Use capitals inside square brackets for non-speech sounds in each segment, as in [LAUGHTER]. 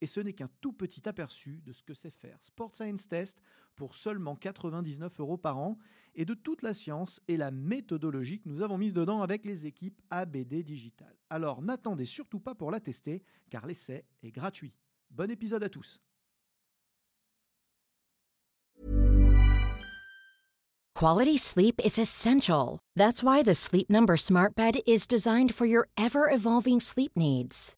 Et ce n'est qu'un tout petit aperçu de ce que c'est faire Sport Science Test pour seulement 99 euros par an et de toute la science et la méthodologie que nous avons mise dedans avec les équipes ABD Digital. Alors n'attendez surtout pas pour la tester car l'essai est gratuit. Bon épisode à tous. Quality sleep is essential. That's why the Sleep Number Smart Bed is designed for your ever evolving sleep needs.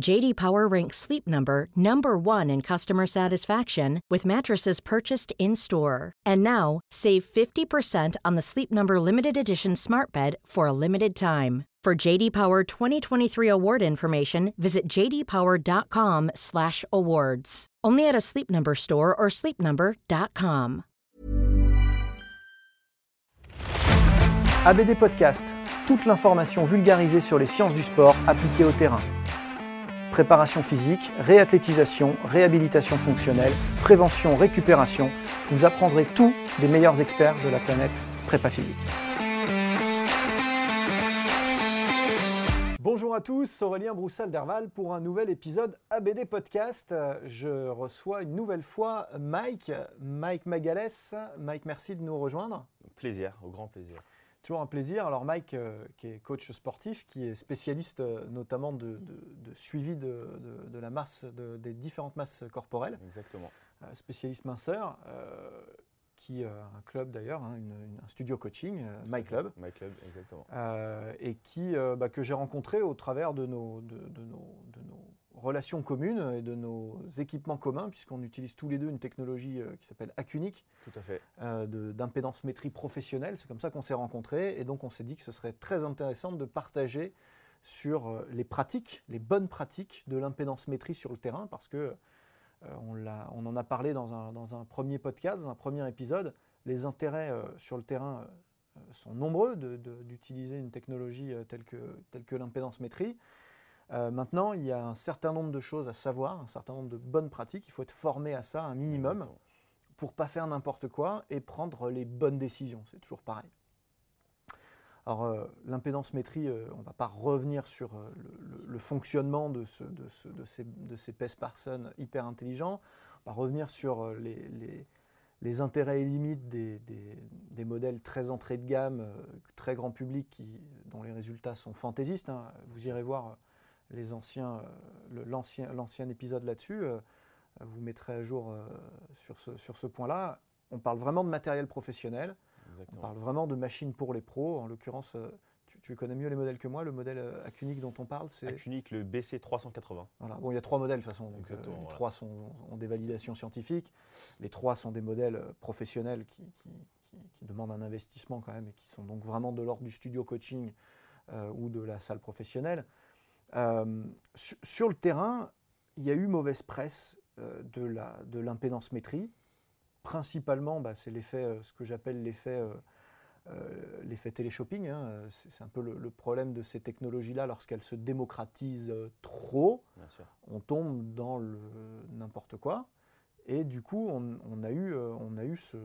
JD Power ranks Sleep Number number 1 in customer satisfaction with mattresses purchased in-store. And now, save 50% on the Sleep Number limited edition Smart Bed for a limited time. For JD Power 2023 award information, visit jdpower.com/awards. Only at a Sleep Number store or sleepnumber.com. ABD Podcast, toute l'information vulgarisée sur les sciences du sport appliquées au terrain. Préparation physique, réathlétisation, réhabilitation fonctionnelle, prévention, récupération, vous apprendrez tout des meilleurs experts de la planète prépa physique. Bonjour à tous, Aurélien Broussal d'Herval pour un nouvel épisode ABD Podcast. Je reçois une nouvelle fois Mike, Mike Magalès. Mike, merci de nous rejoindre. Plaisir, au grand plaisir. Toujours un plaisir. Alors Mike, euh, qui est coach sportif, qui est spécialiste euh, notamment de, de- de suivi de, la masse, de- des différentes masses corporelles, Exactement. euh, spécialiste minceur, qui a un club d'ailleurs, hein, un studio coaching, My Club. My Club, exactement. Et qui, bah, que j'ai rencontré au travers de nos, de, de nos, de nos relations communes et de nos équipements communs, puisqu'on utilise tous les deux une technologie euh, qui s'appelle Acunic, Tout à fait. euh, d'impédance métrie professionnelle. C'est comme ça qu'on s'est rencontrés. Et donc, on s'est dit que ce serait très intéressant de partager sur euh, les pratiques, les bonnes pratiques de l'impédance métrie sur le terrain, parce que euh, on, on en a parlé dans un, dans un premier podcast, dans un premier épisode. Les intérêts euh, sur le terrain sont nombreux d'utiliser une technologie telle que, telle que l'impédance métrie. Euh, maintenant, il y a un certain nombre de choses à savoir, un certain nombre de bonnes pratiques. Il faut être formé à ça un minimum Exactement. pour pas faire n'importe quoi et prendre les bonnes décisions. C'est toujours pareil. Alors, euh, l'impédance métrie, euh, on ne va pas revenir sur euh, le, le- le fonctionnement de, ce- de ce- de ces, de ces Parson hyper intelligents. On va revenir sur les, les- les intérêts et limites des, des- des modèles très entrée de gamme, très grand public, qui, dont les résultats sont fantaisistes. hein. Vous irez voir les anciens, euh, l'ancien, l'ancien épisode là-dessus. euh, vous mettrez à jour euh, sur ce, sur ce point-là. On parle vraiment de matériel professionnel. On parle vraiment de machines pour les pros. En l'occurrence, tu, tu connais mieux les modèles que moi. Le modèle Acunic dont on parle, c'est. Acunic, le BC380. Voilà. Bon, il y a trois modèles de toute façon. Donc, Exactement, euh, les trois sont, ont des validations scientifiques. Les trois sont des modèles professionnels qui, qui- qui- qui demandent un investissement quand même et qui sont donc vraiment de l'ordre du studio coaching euh, ou de la salle professionnelle. Euh, su- sur le terrain, il y a eu mauvaise presse euh, de la- de l'impédance métrie. Principalement, bah, c'est l'effet, euh, ce que j'appelle l'effet euh, l'effet téléshopping. hein. C'est un peu le, le problème de ces technologies-là lorsqu'elles se démocratisent trop on tombe dans le n'importe quoi. Et du coup, on, on a eu, on a eu ce-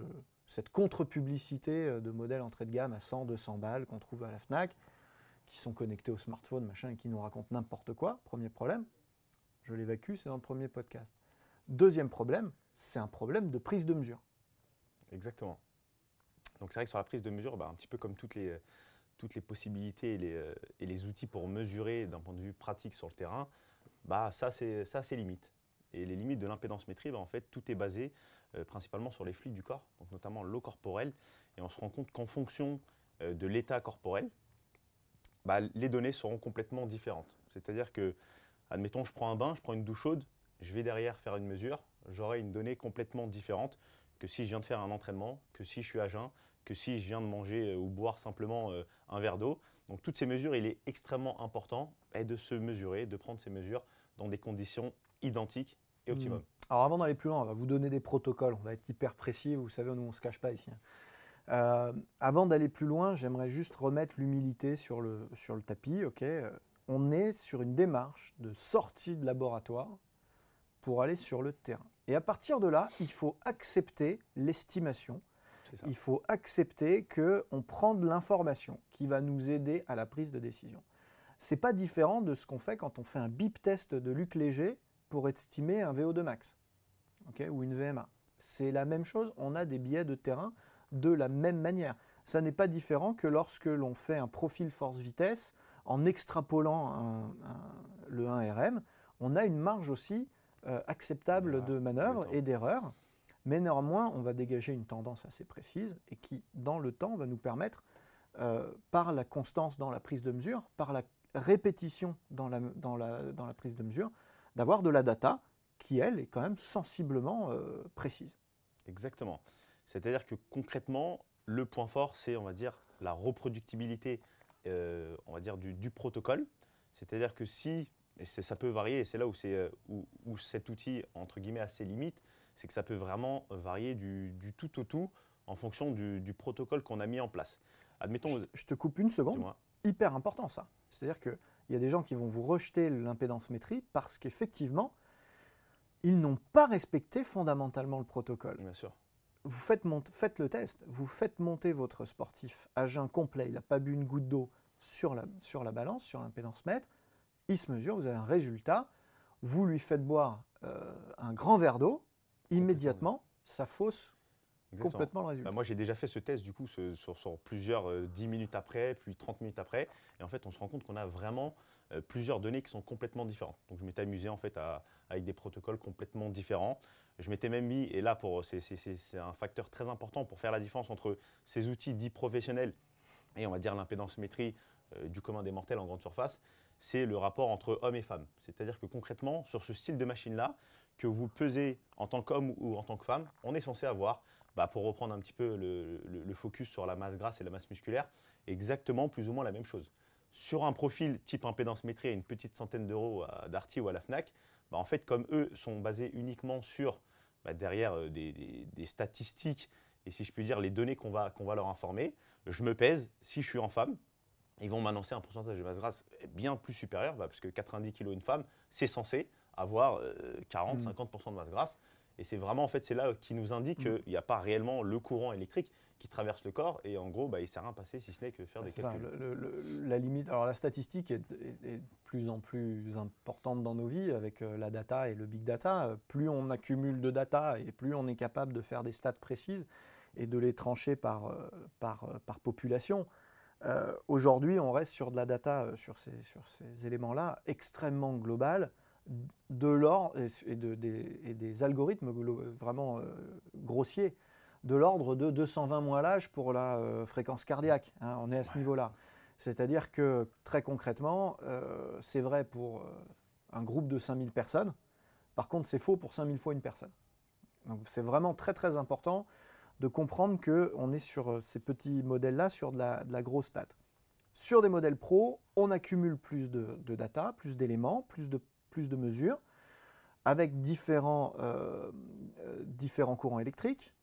cette contre-publicité de modèles entrée de gamme à 100, 200 balles qu'on trouve à la FNAC, qui sont connectés au smartphone, machin, et qui nous racontent n'importe quoi. Premier problème, je l'évacue, c'est dans le premier podcast. Deuxième problème, c'est un problème de prise de mesure. Exactement. Donc c'est vrai que sur la prise de mesure, bah, un petit peu comme toutes les, toutes les possibilités et les, euh, et les outils pour mesurer d'un point de vue pratique sur le terrain, bah, ça c'est limite. Et les limites de l'impédance métrie, bah, en fait, tout est basé euh, principalement sur les fluides du corps, donc notamment l'eau corporelle. Et on se rend compte qu'en fonction euh, de l'état corporel, bah, les données seront complètement différentes. C'est-à-dire que, admettons, je prends un bain, je prends une douche chaude, je vais derrière faire une mesure, j'aurai une donnée complètement différente que si je viens de faire un entraînement, que si je suis à jeun, que si je viens de manger ou boire simplement un verre d'eau. Donc toutes ces mesures, il est extrêmement important de se mesurer, de prendre ces mesures dans des conditions identiques et optimum. Hmm. Alors avant d'aller plus loin, on va vous donner des protocoles, on va être hyper précis, vous savez, nous on ne se cache pas ici. Euh, avant d'aller plus loin, j'aimerais juste remettre l'humilité sur le, sur le tapis. ok? On est sur une démarche de sortie de laboratoire pour aller sur le terrain. Et à partir de là, il faut accepter l'estimation. Il faut accepter qu'on prend de l'information qui va nous aider à la prise de décision. C'est pas différent de ce qu'on fait quand on fait un bip test de Luc Léger pour estimer un VO2 max ou une VMA. C'est la même chose, on a des billets de terrain de la même manière. Ça n'est pas différent que lorsque l'on fait un profil force-vitesse en extrapolant le 1RM, on a une marge aussi euh, acceptable de manœuvre et d'erreur, mais néanmoins on va dégager une tendance assez précise et qui dans le temps va nous permettre, euh, par la constance dans la prise de mesure, par la répétition dans la, dans dans la prise de mesure, d'avoir de la data qui, elle, est quand même sensiblement euh, précise. Exactement. C'est-à-dire que concrètement, le point fort, c'est, on va dire, la reproductibilité euh, on va dire, du, protocole. C'est-à-dire que si, et ça peut varier, et c'est là où, c'est, euh, où, cet outil, entre guillemets, a ses limites, c'est que ça peut vraiment varier du, tout au tout en fonction du, protocole qu'on a mis en place. Admettons, je, te coupe une seconde. Hyper important ça. C'est-à-dire qu'il y a des gens qui vont vous rejeter l'impédance métrie parce qu'effectivement, ils n'ont pas respecté fondamentalement le protocole. Bien sûr. Vous faites, faites, le test, vous faites monter votre sportif à jeun complet, il n'a pas bu une goutte d'eau sur la, sur la balance, sur l'impédance mètre, il se mesure, vous avez un résultat, vous lui faites boire euh, un grand verre d'eau, immédiatement, ça complètement le résultat. Bah, moi, j'ai déjà fait ce test du coup sur, plusieurs euh, dix 10 minutes après, puis 30 minutes après. Et en fait, on se rend compte qu'on a vraiment euh, plusieurs données qui sont complètement différentes. Donc, je m'étais amusé en fait avec des protocoles complètement différents. Je m'étais même mis, et là, c'est un facteur très important pour faire la différence entre ces outils dits professionnels et on va dire l'impédance métrie euh, du commun des mortels en grande surface, c'est le rapport entre hommes et femmes. C'est-à-dire que concrètement, sur ce style de machine-là, que vous pesez en tant qu'homme ou en tant que femme, on est censé avoir bah, pour reprendre un petit peu le, focus sur la masse grasse et la masse musculaire, exactement plus ou moins la même chose. Sur un profil type impédance métrie à une petite centaine d'euros à Darty ou à la FNAC, bah, en fait, comme eux sont basés uniquement sur, bah, derrière euh, des, statistiques et si je puis dire les données qu'on va, qu'on va leur informer, je me pèse, si je suis en femme, ils vont m'annoncer un pourcentage de masse grasse bien plus supérieur, parce que 90 kg une femme, c'est censé avoir 40-50% euh, de masse grasse. Et c'est vraiment, en fait, c'est là qui nous indique mm. qu'il n'y a pas réellement le courant électrique qui traverse le corps et en gros, bah, il ne sert à rien passer si ce n'est que faire des calculs. la limite, alors la statistique est, de plus en plus importante dans nos vies avec euh, la data et le big data. Plus on accumule de data et plus on est capable de faire des stats précises et de les trancher par, euh, par, euh, par population. Aujourd'hui, on reste sur de la data, sur ces, sur ces éléments-là, extrêmement globale de l'ordre et, des, algorithmes vraiment euh, grossiers de l'ordre de 220 mois l'âge pour la euh, fréquence cardiaque. Hein, on est à ce niveau-là. C'est-à-dire que très concrètement, euh, c'est vrai pour un groupe de 5000 personnes. Par contre, c'est faux pour 5000 fois une personne. Donc c'est vraiment très très important de comprendre qu'on est sur ces petits modèles-là sur de la, de la grosse stat. Sur des modèles pro, on accumule plus de, de data, plus d'éléments, plus de plus de mesures, avec différents, euh, euh, différents courants électriques,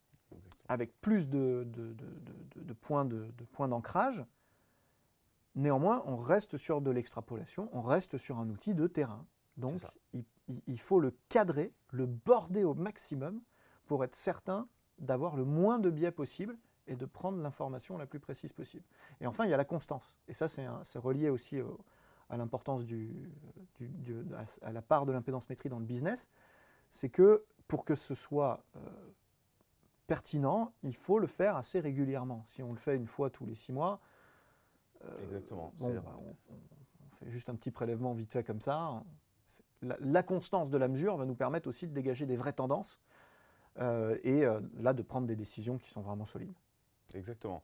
avec plus de, de, points d'ancrage. Néanmoins, on reste sur de l'extrapolation, on reste sur un outil de terrain. Donc, il, faut le cadrer, le border au maximum pour être certain d'avoir le moins de biais possible et de prendre l'information la plus précise possible. Et enfin, il y a la constance. Et ça, c'est relié aussi au, à l'importance du, à la part de l'impédance métrie dans le business, c'est que pour que ce soit euh, pertinent, il faut le faire assez régulièrement. Si on le fait une fois tous les six mois, euh, Exactement. Bah, on, fait juste un petit prélèvement vite fait comme ça. La, constance de la mesure va nous permettre aussi de dégager des vraies tendances euh, et là de prendre des décisions qui sont vraiment solides. Exactement.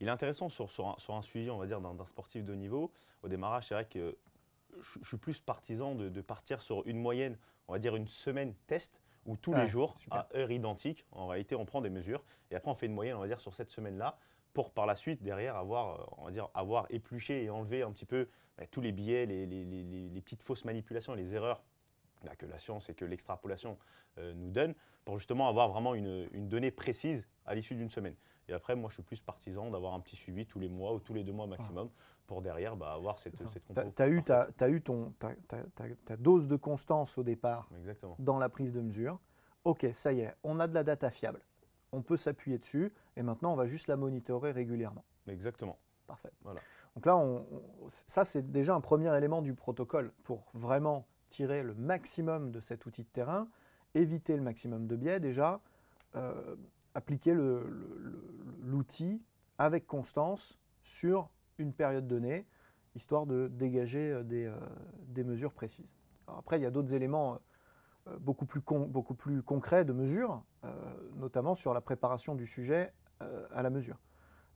Il est intéressant sur, un, suivi, on va dire, d'un sportif de haut niveau. Au démarrage, c'est vrai que je, suis plus partisan de, partir sur une moyenne, on va dire une semaine test, où tous Ah, les jours, super. à heure identique, en réalité, on prend des mesures et après on fait une moyenne, on va dire, sur cette semaine-là pour par la suite, derrière, avoir, euh, on va dire, avoir épluché et enlevé un petit peu bah, tous les billets, les, les- les- les- les petites fausses manipulations les erreurs bah, que la science et que l'extrapolation euh, nous donnent pour justement avoir vraiment une, une donnée précise à l'issue d'une semaine. Et après, moi, je suis plus partisan d'avoir un petit suivi tous les mois ou tous les deux mois maximum pour derrière bah, avoir cette, cette compo as eu, ton, ta, ta- ta- ta dose de constance au départ Exactement. dans la prise de mesure. Ok, ça y est, on a de la data fiable. On peut s'appuyer dessus et maintenant on va juste la monitorer régulièrement. Exactement. Parfait. Voilà. Donc là, on- on- ça c'est déjà un premier élément du protocole pour vraiment tirer le maximum de cet outil de terrain, éviter le maximum de biais déjà, euh, appliquer l'outil avec constance sur une période donnée, histoire de dégager euh, des, euh, des mesures précises. Après, il y a d'autres éléments beaucoup, plus concrets de mesure, euh, notamment sur la préparation du sujet à la mesure.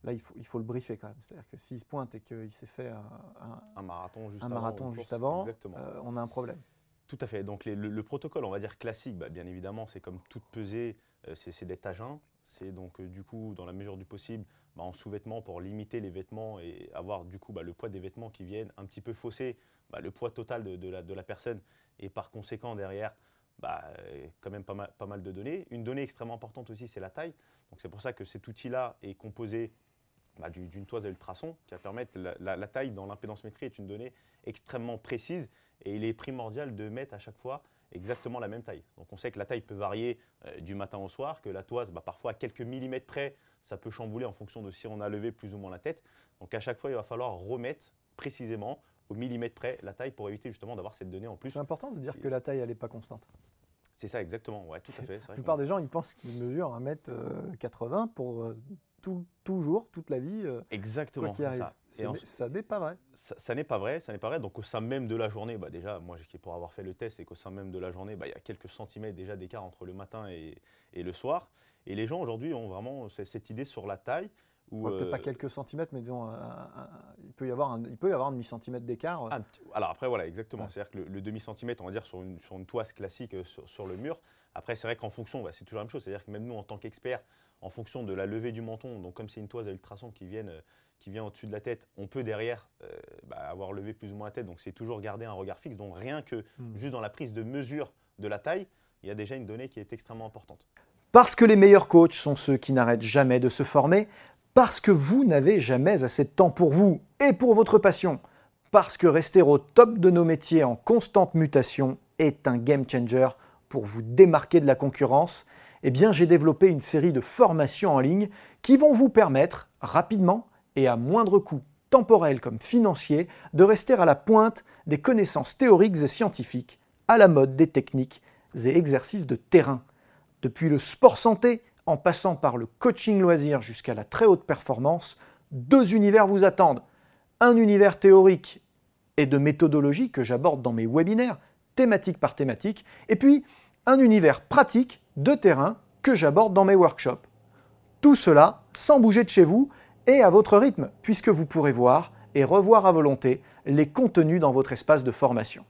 Là, il faut, il faut le briefer quand même. C'est-à-dire que s'il se pointe et qu'il s'est fait un, marathon juste un avant. marathon juste euh, on a un problème. Tout à fait. Donc les- le, le protocole, on va dire classique, bah, bien évidemment, c'est comme toute pesée, euh, c'est d'être à jeun. C'est donc euh, du coup, dans la mesure du possible, bah, en sous-vêtements pour limiter les vêtements et avoir du coup bah, le poids des vêtements qui viennent un petit peu fausser le poids total de, de la, de la personne et par conséquent derrière, bah, quand même pas mal, pas mal de données. Une donnée extrêmement importante aussi, c'est la taille. Donc c'est pour ça que cet outil-là est composé bah, du- d'une toise à ultrasons qui va permettre la, la- la taille dans l'impédance-métrie est une donnée extrêmement précise et il est primordial de mettre à chaque fois exactement la même taille. Donc on sait que la taille peut varier euh, du matin au soir, que la toise, bah, parfois à quelques millimètres près, ça peut chambouler en fonction de si on a levé plus ou moins la tête. Donc à chaque fois, il va falloir remettre précisément au millimètre près la taille pour éviter justement d'avoir cette donnée en plus. C'est important de dire que la taille, elle n'est pas constante. C'est ça exactement, ouais, tout à [LAUGHS] fait. La plupart des gens, ils pensent qu'ils mesurent 1m80 pour euh, tout, toujours, toute la vie, euh, Exactement, quoi c'est arrive. ça. En- Ça n'est pas vrai. ça, ça n'est pas vrai, ça n'est pas vrai. Donc au sein même de la journée, bah déjà, moi pour avoir fait le test, c'est qu'au sein même de la journée, bah, il y a quelques centimètres déjà d'écart entre le matin et, et le soir. Et les gens aujourd'hui ont vraiment ce- cette idée sur la taille. Ouais, Peut-être euh, pas quelques centimètres, mais disons, un- un- il, peut y avoir un, il peut y avoir un demi-centimètre d'écart. petit- alors après, voilà, exactement. Ouais. C'est-à-dire que le, le demi-centimètre, on va dire, sur une, sur une toise classique euh, sur, sur le mur. Après, c'est vrai qu'en fonction, bah, c'est toujours la même chose. C'est-à-dire que même nous, en tant qu'experts, en fonction de la levée du menton, donc comme c'est une toise à ultrasons qui, viennent, euh, qui vient au-dessus de la tête, on peut derrière euh, bah, avoir levé plus ou moins la tête. Donc c'est toujours garder un regard fixe. Donc rien que Hmm. juste dans la prise de mesure de la taille, il y a déjà une donnée qui est extrêmement importante. Parce que les meilleurs coachs sont ceux qui n'arrêtent jamais de se former, parce que vous n'avez jamais assez de temps pour vous et pour votre passion, parce que rester au top de nos métiers en constante mutation est un game changer pour vous démarquer de la concurrence, eh j'ai développé une série de formations en ligne qui vont vous permettre rapidement et à moindre coût temporel comme financier de rester à la pointe des connaissances théoriques et scientifiques à la mode des techniques et exercices de terrain. Depuis le sport santé, en passant par le coaching loisir jusqu'à la très haute performance, deux univers vous attendent. Un univers théorique et de méthodologie que j'aborde dans mes webinaires, thématique par thématique, et puis un univers pratique de terrain que j'aborde dans mes workshops. Tout cela sans bouger de chez vous et à votre rythme, puisque vous pourrez voir et revoir à volonté les contenus dans votre espace de formation.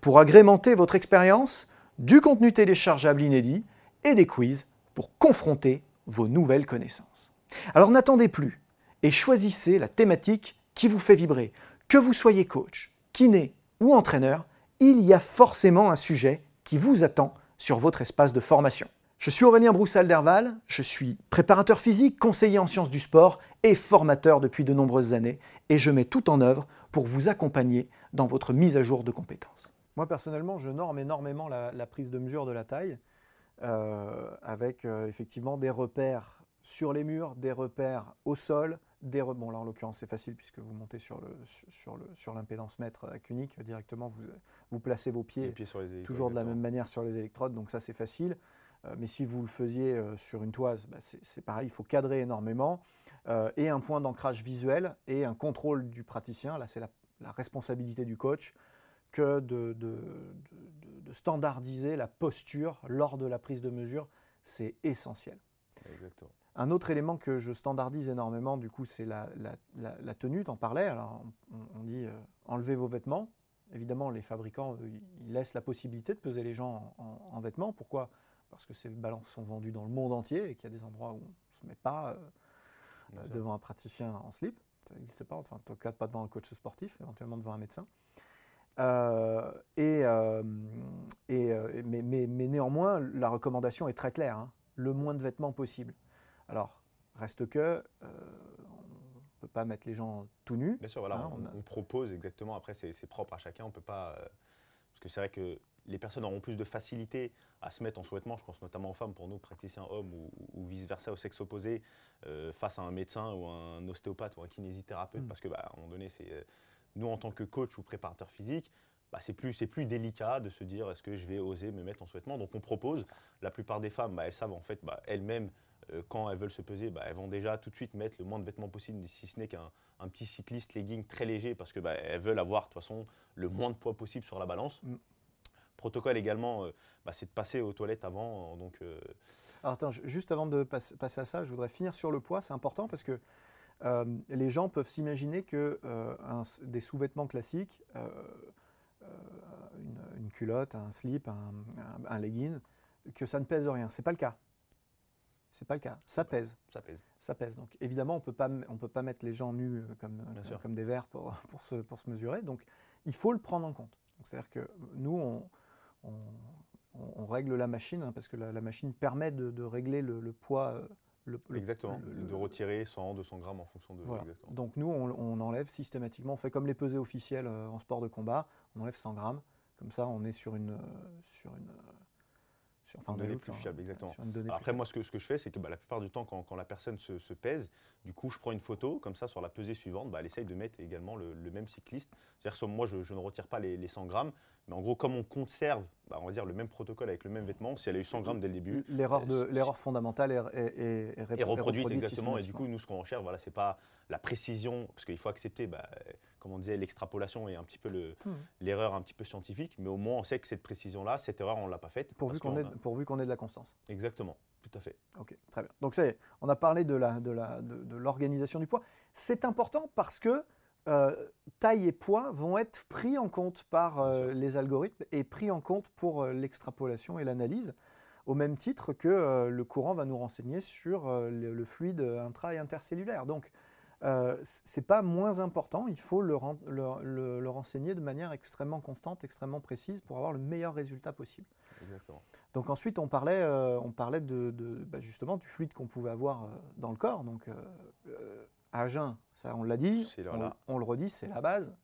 Pour agrémenter votre expérience, du contenu téléchargeable inédit et des quiz pour confronter vos nouvelles connaissances. Alors n'attendez plus et choisissez la thématique qui vous fait vibrer. Que vous soyez coach, kiné ou entraîneur, il y a forcément un sujet qui vous attend sur votre espace de formation. Je suis Aurélien Broussal-Derval, je suis préparateur physique, conseiller en sciences du sport et formateur depuis de nombreuses années et je mets tout en œuvre pour vous accompagner dans votre mise à jour de compétences. Moi personnellement, je norme énormément la, prise de mesure de la taille euh, avec euh, effectivement des repères sur les murs, des repères au sol, des re- bon là en l'occurrence c'est facile puisque vous montez sur le sur le sur l'impédance mètre avec unique directement vous vous placez vos pieds Les pieds sur les électrodes, toujours de la même manière sur les électrodes, donc ça c'est facile. Euh, mais si vous le faisiez euh, sur une toise, bah, c'est c'est pareil, il faut cadrer énormément. Euh, et un point d'ancrage visuel et un contrôle du praticien, là c'est la, la responsabilité du coach, que de, de- de- de standardiser la posture lors de la prise de mesure, c'est essentiel. Exactement. Un autre élément que je standardise énormément, du coup, c'est la, la- la- la tenue, t'en parlais. Alors, on, on dit euh, enlevez vos vêtements. évidemment, les fabricants, ils laissent la possibilité de peser les gens en, en- en vêtements. Pourquoi? Parce que ces balances sont vendues dans le monde entier et qu'il y a des endroits où on ne se met pas euh, devant un praticien en slip. Ça n'existe pas, enfin, en tout cas pas devant un coach sportif, éventuellement devant un médecin. Euh, et, et, mais, mais- mais néanmoins, la recommandation est très claire. hein. Le moins de vêtements possible. Alors, reste que, euh, on ne peut pas mettre les gens tout nus. Bien sûr, voilà, Hein, on, on a- on propose exactement. Après, c'est propre à chacun. On peut pas. euh, parce que c'est vrai que les personnes auront plus de facilité à se mettre en sous-vêtements. Je pense notamment aux femmes, pour nous, praticiens hommes ou, ou vice-versa, au sexe opposé, euh, face à un médecin ou un ostéopathe ou un kinésithérapeute. Mm. Parce que, bah, à un moment donné, c'est. euh, nous, en tant que coach ou préparateur physique, bah, c'est plus, plus délicat de se dire est-ce que je vais oser me mettre en sous-vêtements? Donc, on propose. La plupart des femmes, bah, elles savent en fait elles-mêmes. Euh, quand elles veulent se peser, bah, elles vont déjà tout de suite mettre le moins de vêtements possible, si ce n'est qu'un un petit cycliste legging très léger parce que bah, elles veulent avoir de toute façon le moins de poids possible sur la balance. Mm. Protocole également, euh, bah, c'est de passer aux toilettes avant. euh, donc, euh, Alors attends, ju- juste avant de passe- passer à ça, je voudrais finir sur le poids. C'est important parce que euh, les gens peuvent s'imaginer que un des sous-vêtements classiques, une, une culotte, un slip, un, un- un legging, que ça ne pèse rien. C'est pas le cas. C'est pas le cas. Ça pèse. ça pèse. Ça pèse. Donc évidemment, on peut pas, on peut pas mettre les gens nus euh, comme, Bien comme, des verres pour, [LAUGHS] pour, se, pour se mesurer. Donc il faut le prendre en compte. C'est-à-dire que nous, on, on, règle la machine hein, parce que la, la machine permet de, de régler le, le poids. euh, le- Exactement. le- de retirer 100, 200 grammes en fonction de. voilà. Donc nous, on, on enlève systématiquement, on fait comme les pesées officielles euh, en sport de combat, on enlève 100 grammes. Comme ça, on est sur une, euh, sur une, euh, sur, enfin, Une on donnée ajoute plus fiable, exactement. sur une donnée Alors plus Après, moi, ce que, ce que je fais, c'est que bah, la plupart du temps, quand, quand la personne se, se pèse, du coup, je prends une photo, comme ça, sur la pesée suivante, bah, elle essaye de mettre également le, le même cycliste. C'est-à-dire que moi, je, je ne retire pas les, les 100 grammes, mais en gros, comme on conserve, bah, on va dire, le même protocole avec le même vêtement, si elle a eu 100 grammes dès le début, L'erreur de- l'erreur fondamentale est, est- est- reproduite exactement. Et du coup, nous, ce qu'on recherche, voilà, c'est pas la précision, parce qu'il faut accepter, bah, comme on disait, l'extrapolation et un petit peu le- Hmm. l'erreur un petit peu scientifique, mais au moins, on sait que cette précision-là, cette erreur, on l'a pas faite. pourvu qu'on ait, a- pourvu qu'on ait de la constance. Exactement, tout à fait. Ok, très bien. Donc ça y est, on a parlé de la- de la- de- de l'organisation du poids. C'est important parce que euh, taille et poids vont être pris en compte par euh, les algorithmes et pris en compte pour euh, l'extrapolation et l'analyse, au même titre que euh, le courant va nous renseigner sur euh, le, le fluide intra et intercellulaire. Donc euh, c'est pas moins important, il faut le, ren- le- le- le renseigner de manière extrêmement constante, extrêmement précise pour avoir le meilleur résultat possible. Exactement. Donc ensuite, on parlait, euh, on parlait de, de- bah, justement du fluide qu'on pouvait avoir euh, dans le corps. Donc euh, euh, à jeun, ça on l'a dit, on, le redit, c'est la base.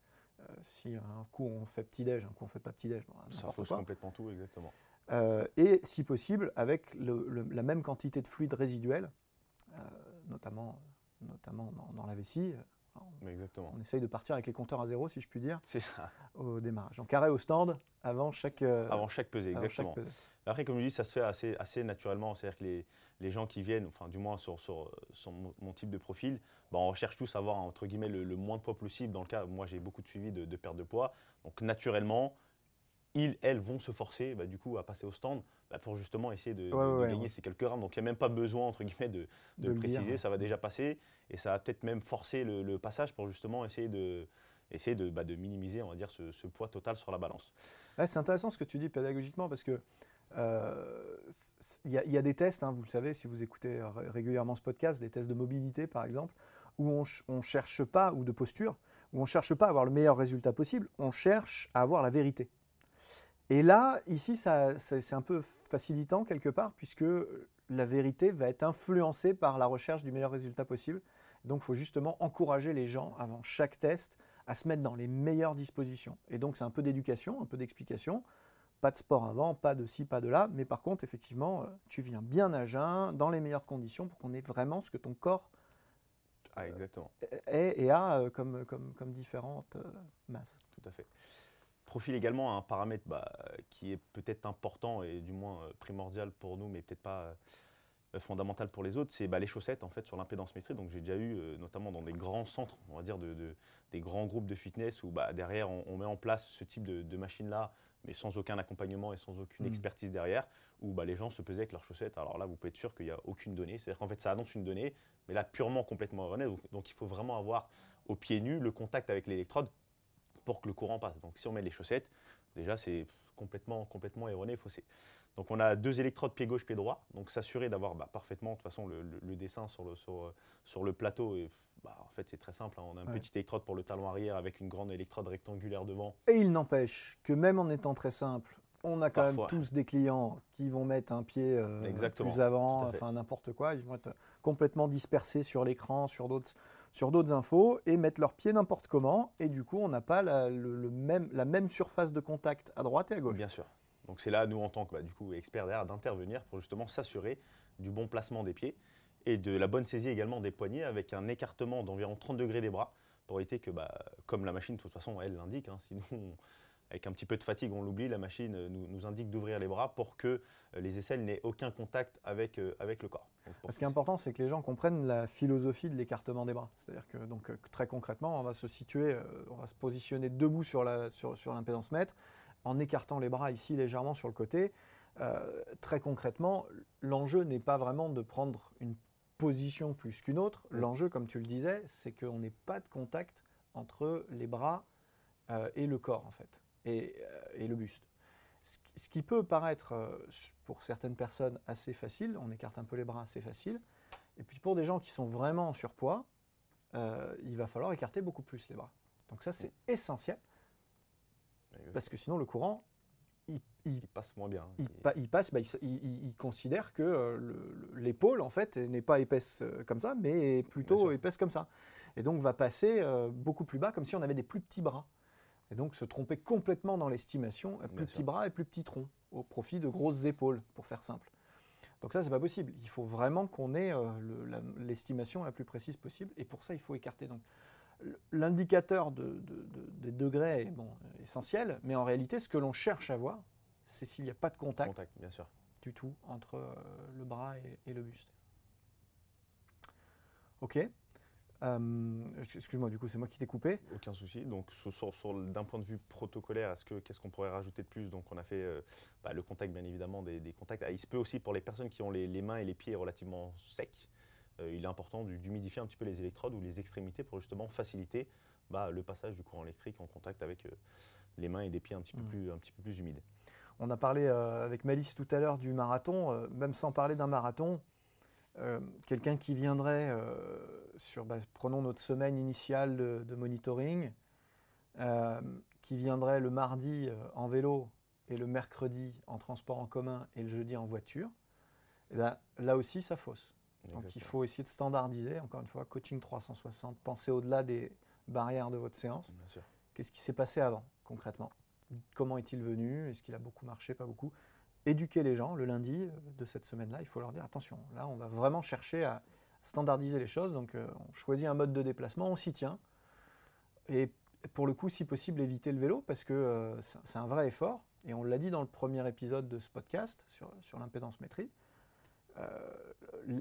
Euh, si un coup on fait petit-déj, un coup on fait pas petit-déj, bon, Ça quoi. complètement tout, exactement. Euh, et si possible, avec le- le- la même quantité de fluide résiduel, euh, notamment, notamment dans, dans la vessie. On, Mais exactement. on essaye de partir avec les compteurs à zéro, si je puis dire, C'est ça. au démarrage. Donc carré au stand avant chaque, euh, Avant chaque pesée, avant chaque exactement. pesée. Après, comme je dis, ça se fait assez, assez naturellement. C'est-à-dire que les, les gens qui viennent, enfin, du moins sur, sur, sur mon, mon type de profil, bah, on recherche tous à avoir, entre guillemets, le, le moins de poids possible. Dans le cas, moi, j'ai beaucoup de suivi de, de perte de poids. Donc, naturellement, ils, elles, vont se forcer, bah, du coup, à passer au stand bah, pour justement essayer de, de- Ouais, ouais, de ouais, gagner ouais. ces quelques grammes. Donc, il n'y a même pas besoin, entre guillemets, de, le préciser. Ça va déjà passer. Et ça va peut-être même forcer le, le passage pour justement essayer de, essayer de, bah, de minimiser, on va dire, ce, ce poids total sur la balance. C'est intéressant ce que tu dis pédagogiquement parce que euh, il y, a- il y a des tests, hein, vous le savez, si vous écoutez ré- régulièrement ce podcast, des tests de mobilité par exemple, où on ch- on cherche pas, ou de posture, où on cherche pas à avoir le meilleur résultat possible, on cherche à avoir la vérité. Et là, ici, ça- c'est c'est un peu facilitant quelque part, puisque la vérité va être influencée par la recherche du meilleur résultat possible. Donc, il faut justement encourager les gens, avant chaque test, à se mettre dans les meilleures dispositions. Et donc, c'est un peu d'éducation, un peu d'explication. Pas de sport avant, pas de ci, pas de là. Mais par contre, effectivement, euh, tu viens bien à jeun, dans les meilleures conditions, pour qu'on ait vraiment ce que ton corps Ah, exactement. est et a euh, comme, comme, comme différentes euh, masses. Tout à fait. Profil également un paramètre bah, qui est peut-être important et du moins euh, primordial pour nous, mais peut-être pas euh, fondamental pour les autres, c'est bah, les chaussettes en fait sur l'impédance métrique. Donc j'ai déjà eu, euh, notamment dans des grands centres, on va dire de, de- des grands groupes de fitness où bah, derrière on, on met en place ce type de, de machine-là, mais sans aucun accompagnement et sans aucune Mm. expertise derrière, où bah, les gens se pesaient avec leurs chaussettes. Alors là, vous pouvez être sûr qu'il n'y a aucune donnée. C'est-à-dire qu'en fait, ça annonce une donnée, mais là purement complètement erronée. Donc, donc il faut vraiment avoir au pied nu le contact avec l'électrode pour que le courant passe. Donc si on met les chaussettes, déjà c'est complètement, complètement erroné, faussé. Donc on a deux électrodes pied gauche, pied droit, donc s'assurer d'avoir bah, parfaitement, de toute façon, le, dessin sur le, sur, sur le plateau. Et, bah, en fait, c'est très simple. Hein. On a un petit électrode pour le talon arrière avec une grande électrode rectangulaire devant. Et il n'empêche que même en étant très simple, on a quand même tous des clients qui vont mettre un pied euh, plus avant, enfin n'importe quoi. Ils vont être complètement dispersés sur l'écran, sur d'autres sur d'autres infos et mettre leurs pieds n'importe comment. Et du coup, on n'a pas la, le, même, la même surface de contact à droite et à gauche. Bien sûr. Donc c'est là, nous, en tant que bah, du coup, experts derrière, d'intervenir pour justement s'assurer du bon placement des pieds et de la bonne saisie également des poignets avec un écartement d'environ 30 degrés des bras pour éviter que, bah, comme la machine, de toute façon, elle l'indique, hein, sinon avec un petit peu de fatigue, on l'oublie, la machine euh, nous, indique d'ouvrir les bras pour que euh, les aisselles n'aient aucun contact avec, euh, avec le corps. Ce qui est important, c'est que les gens comprennent la philosophie de l'écartement des bras. C'est-à-dire que donc, très concrètement, on va se situer, on va se positionner debout sur l'impédance sur, mètre, en écartant les bras ici légèrement sur le côté. très concrètement, l'enjeu n'est pas vraiment de prendre une position plus qu'une autre. L'enjeu, comme tu le disais, c'est qu'on n'ait pas de contact entre les bras et le corps, en fait. Euh, et, le buste. Ce qui peut paraître euh, pour certaines personnes assez facile, on écarte un peu les bras, assez facile. Et puis pour des gens qui sont vraiment en surpoids, euh, il va falloir écarter beaucoup plus les bras. Donc ça c'est essentiel, parce que sinon le courant, il, passe moins bien. Il, il passe, bah, il, considère que l'épaule en fait n'est pas épaisse comme ça, mais plutôt épaisse comme ça. Et donc va passer beaucoup plus bas, comme si on avait des plus petits bras. Et donc se tromper complètement dans l'estimation, plus petit bras et plus petit tronc, au profit de grosses épaules, pour faire simple. Donc ça, c'est pas possible. Il faut vraiment qu'on ait euh, l'estimation la, plus précise possible, et pour ça, il faut écarter. Donc l'indicateur des degrés est bon, essentiel, mais en réalité, ce que l'on cherche à voir, c'est s'il n'y a pas de contact, bien sûr. du tout entre euh, le bras et, et le buste. Ok? Euh, excuse-moi, du coup, c'est moi qui t'ai coupé. Aucun souci. Donc, d'un point de vue protocolaire, est-ce que qu'est-ce qu'on pourrait rajouter de plus? Donc, on a fait euh, bah, le contact, bien évidemment, des, contacts. Ah, il se peut aussi pour les personnes qui ont les, mains et les pieds relativement secs. Euh, il est important d'humidifier un petit peu les électrodes ou les extrémités pour justement faciliter bah, le passage du courant électrique en contact avec les mains et des pieds un petit, peu, plus, un petit peu plus humides. On a parlé avec Malice tout à l'heure du marathon. même sans parler d'un marathon, euh, quelqu'un qui viendrait euh, sur, bah, prenons notre semaine initiale de, monitoring, euh, qui viendrait le mardi en vélo et le mercredi en transport en commun et le jeudi en voiture, et eh ben, là aussi ça fausse. Donc il faut essayer de standardiser, encore une fois, coaching 360, penser au-delà des barrières de votre séance. Qu'est-ce qui s'est passé avant, concrètement? Comment est-il venu? Est-ce qu'il a beaucoup marché, pas beaucoup éduquer les gens le lundi euh, de cette semaine-là. Il faut leur dire attention, là on va vraiment chercher à standardiser les choses. Donc euh, on choisit un mode de déplacement, on s'y tient. Et pour le coup, si possible, éviter le vélo parce que euh, c'est un vrai effort. Et on l'a dit dans le premier épisode de ce podcast sur, sur l'impédance métrie.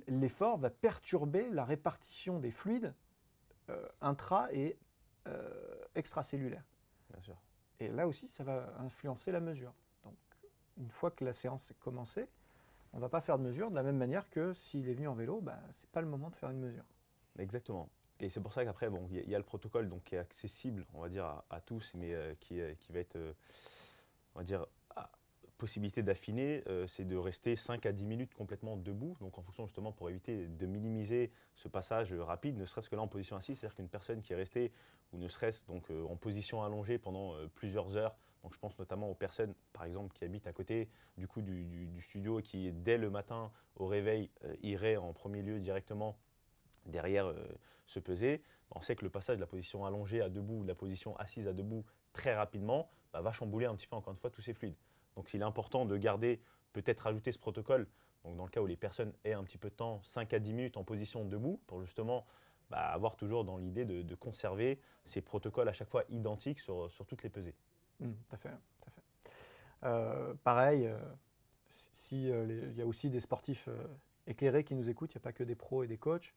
L'effort va perturber la répartition des fluides intra et extracellulaires. Bien sûr. Et là aussi, ça va influencer la mesure une fois que la séance est commencée, on ne va pas faire de mesure de la même manière que s'il est venu en vélo, bah, ce n'est pas le moment de faire une mesure. Exactement. Et c'est pour ça qu'après, bon, il y, a le protocole donc, qui est accessible, on va dire, à, tous, mais euh, qui, va être, euh, on va dire, possibilité d'affiner, euh, c'est de rester 5 à 10 minutes complètement debout, donc en fonction justement pour éviter de minimiser ce passage rapide, ne serait-ce que là en position assise, c'est-à-dire qu'une personne qui est restée, ou ne serait-ce donc en position allongée pendant plusieurs heures, donc je pense notamment aux personnes, par exemple, qui habitent à côté du coup du, studio et qui, dès le matin au réveil, euh, iraient en premier lieu directement derrière euh, se peser. On sait que le passage de la position allongée à debout, de la position assise à debout, très rapidement, bah, va chambouler un petit peu encore une fois tous ces fluides. Donc il est important de garder, peut-être rajouter ce protocole, donc dans le cas où les personnes aient un petit peu de temps, 5 à 10 minutes en position debout, pour justement bah, avoir toujours dans l'idée de, conserver ces protocoles à chaque fois identiques sur, sur toutes les pesées. Mmh, tout à fait. fait. Euh, pareil, euh, si, euh, il y a aussi des sportifs éclairés qui nous écoutent, il n'y a pas que des pros et des coachs,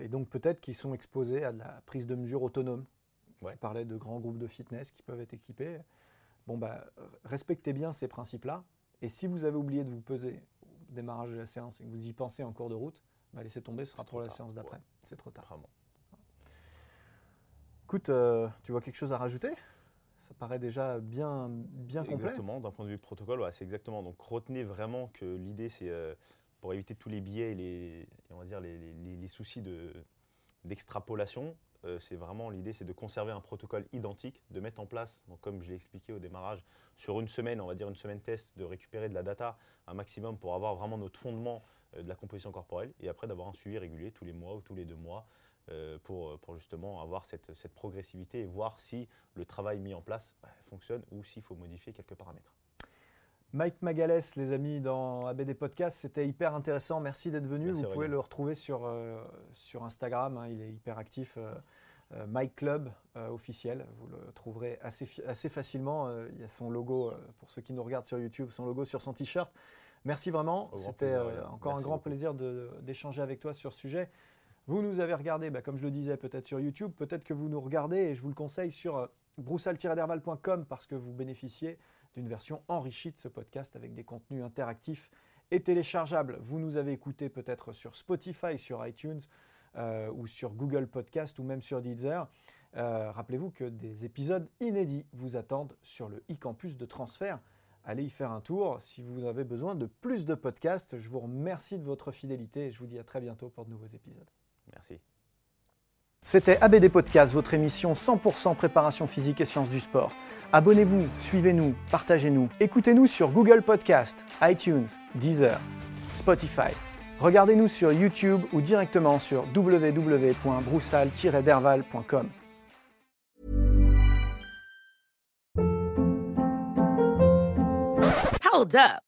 et donc peut-être qu'ils sont exposés à de la prise de mesure autonome. Ouais. Tu parlais de grands groupes de fitness qui peuvent être équipés. Bon, bah, respectez bien ces principes-là, et si vous avez oublié de vous peser au démarrage de la séance et que vous y pensez en cours de route, bah, laissez tomber, ce sera pour la séance d'après. C'est trop tard. Écoute, euh, tu vois quelque chose à rajouter? Ça paraît déjà bien, bien complet. Exactement, d'un point de vue protocole, c'est exactement. Donc retenez vraiment que l'idée, c'est euh, pour éviter tous les biais et les, on va dire les, les soucis d'extrapolation, euh, c'est vraiment l'idée, c'est de conserver un protocole identique, de mettre en place, comme je l'ai expliqué au démarrage, sur une semaine, on va dire une semaine test, de récupérer de la data un maximum pour avoir vraiment notre fondement euh, de la composition corporelle, et après d'avoir un suivi régulier tous les mois ou tous les deux mois euh, pour, justement avoir cette, cette, progressivité et voir si le travail mis en place bah, fonctionne ou s'il faut modifier quelques paramètres. Mike Magalès, les amis, dans ABD Podcast, c'était hyper intéressant. Merci d'être venu. Vous pouvez le retrouver sur, euh, sur Instagram. Hein. il est hyper actif. Euh, euh, Mike Club officiel. Vous le trouverez assez, assez facilement. il y a son logo, pour ceux qui nous regardent sur YouTube, son logo sur son t-shirt. Merci vraiment. C'était encore un grand plaisir d'échanger avec toi sur ce sujet. Vous nous avez regardé, bah, comme je le disais, peut-être sur YouTube, peut-être que vous nous regardez, et je vous le conseille sur broussal-derval.com parce que vous bénéficiez d'une version enrichie de ce podcast avec des contenus interactifs et téléchargeables. Vous nous avez écouté peut-être sur Spotify, sur iTunes euh, ou sur Google Podcast ou même sur Deezer. Euh, rappelez-vous que des épisodes inédits vous attendent sur le e-campus de transfert. Allez y faire un tour si vous avez besoin de plus de podcasts. Je vous remercie de votre fidélité et je vous dis à très bientôt pour de nouveaux épisodes. Merci. C'était ABD Podcast, votre émission 100% préparation physique et sciences du sport. Abonnez-vous, suivez-nous, partagez-nous. Écoutez-nous sur Google Podcast, iTunes, Deezer, Spotify. Regardez-nous sur YouTube ou directement sur www.broussal-derval.com. Hold up.